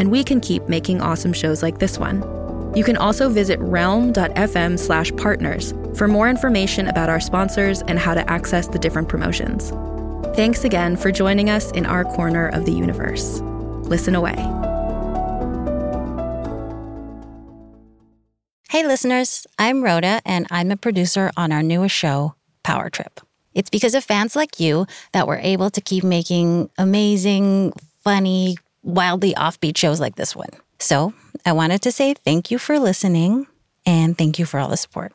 and we can keep making awesome shows like this one. You can also visit realm.fm slash partners for more information about our sponsors and how to access the different promotions. Thanks again for joining us in our corner of the universe. Listen away. Hey, listeners, I'm Rhoda, and I'm a producer on our newest show, Power Trip. It's because of fans like you that we're able to keep making amazing, funny, wildly offbeat shows like this one. So I wanted to say thank you for listening and thank you for all the support.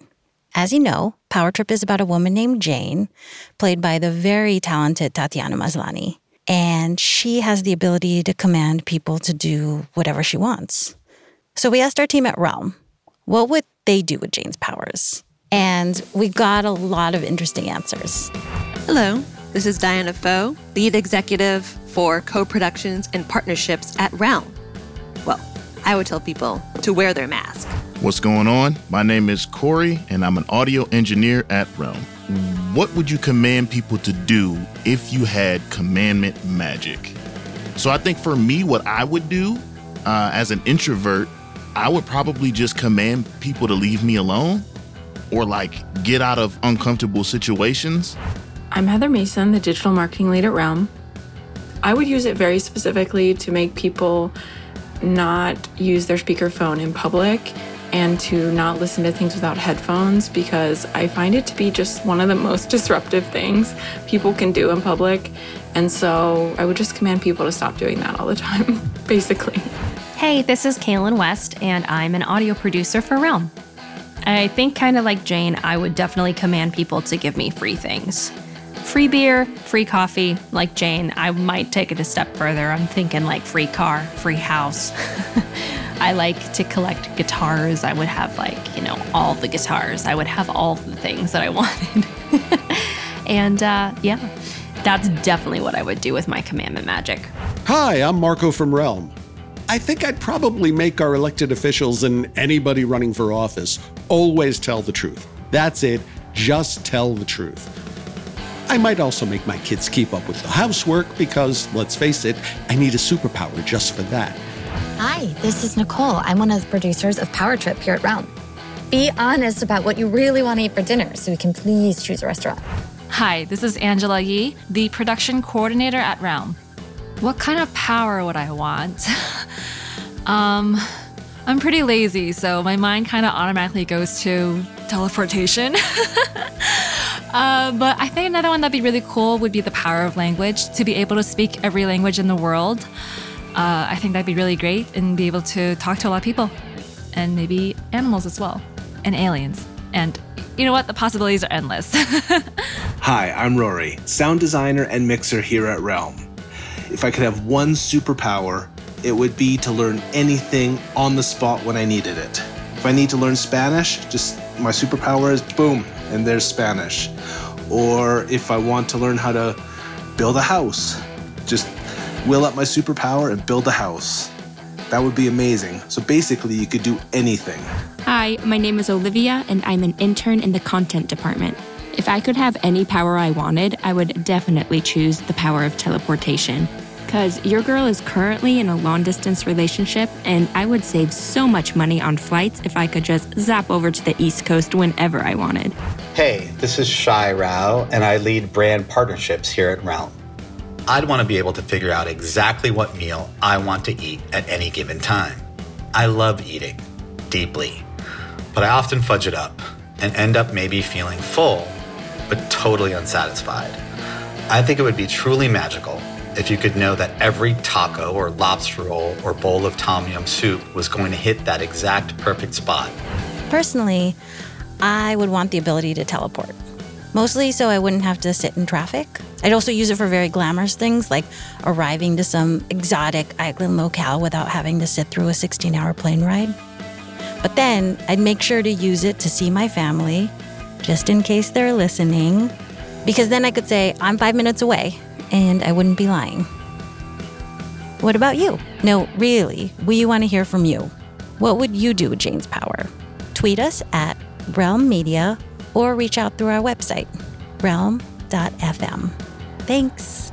As you know, Power Trip is about a woman named Jane, played by the very talented Tatiana Maslany. And she has the ability to command people to do whatever she wants. So we asked our team at Realm, what would they do with Jane's powers? And we got a lot of interesting answers. Hello, this is Diana Foe, lead executive for co productions and partnerships at Realm. Well, I would tell people to wear their mask. What's going on? My name is Corey, and I'm an audio engineer at Realm. What would you command people to do if you had commandment magic? So, I think for me, what I would do uh, as an introvert, I would probably just command people to leave me alone or like get out of uncomfortable situations. I'm Heather Mason, the digital marketing lead at Realm. I would use it very specifically to make people not use their speakerphone in public and to not listen to things without headphones because I find it to be just one of the most disruptive things people can do in public. And so I would just command people to stop doing that all the time, basically. Hey, this is Kaylin West, and I'm an audio producer for Realm. I think, kind of like Jane, I would definitely command people to give me free things free beer, free coffee. Like Jane, I might take it a step further. I'm thinking like free car, free house. I like to collect guitars. I would have like, you know, all the guitars. I would have all the things that I wanted. and uh, yeah, that's definitely what I would do with my commandment magic. Hi, I'm Marco from Realm. I think I'd probably make our elected officials and anybody running for office always tell the truth. That's it, just tell the truth. I might also make my kids keep up with the housework because, let's face it, I need a superpower just for that. Hi, this is Nicole. I'm one of the producers of Power Trip here at Realm. Be honest about what you really want to eat for dinner so we can please choose a restaurant. Hi, this is Angela Yee, the production coordinator at Realm. What kind of power would I want? um, I'm pretty lazy, so my mind kind of automatically goes to teleportation. uh, but I think another one that'd be really cool would be the power of language, to be able to speak every language in the world. Uh, I think that'd be really great and be able to talk to a lot of people and maybe animals as well and aliens. And you know what? The possibilities are endless. Hi, I'm Rory, sound designer and mixer here at Realm. If I could have one superpower, it would be to learn anything on the spot when I needed it. If I need to learn Spanish, just my superpower is boom, and there's Spanish. Or if I want to learn how to build a house, just will up my superpower and build a house. That would be amazing. So basically, you could do anything. Hi, my name is Olivia, and I'm an intern in the content department. If I could have any power I wanted, I would definitely choose the power of teleportation. Because your girl is currently in a long distance relationship, and I would save so much money on flights if I could just zap over to the East Coast whenever I wanted. Hey, this is Shai Rao, and I lead brand partnerships here at Realm. I'd want to be able to figure out exactly what meal I want to eat at any given time. I love eating deeply, but I often fudge it up and end up maybe feeling full, but totally unsatisfied. I think it would be truly magical if you could know that every taco or lobster roll or bowl of tom yum soup was going to hit that exact perfect spot. Personally, I would want the ability to teleport. mostly so I wouldn't have to sit in traffic. I'd also use it for very glamorous things like arriving to some exotic island locale without having to sit through a 16 hour plane ride. But then I'd make sure to use it to see my family, just in case they're listening, because then I could say, I'm five minutes away, and I wouldn't be lying. What about you? No, really, we want to hear from you. What would you do with Jane's power? Tweet us at Realm Media or reach out through our website, realm.fm. Thanks.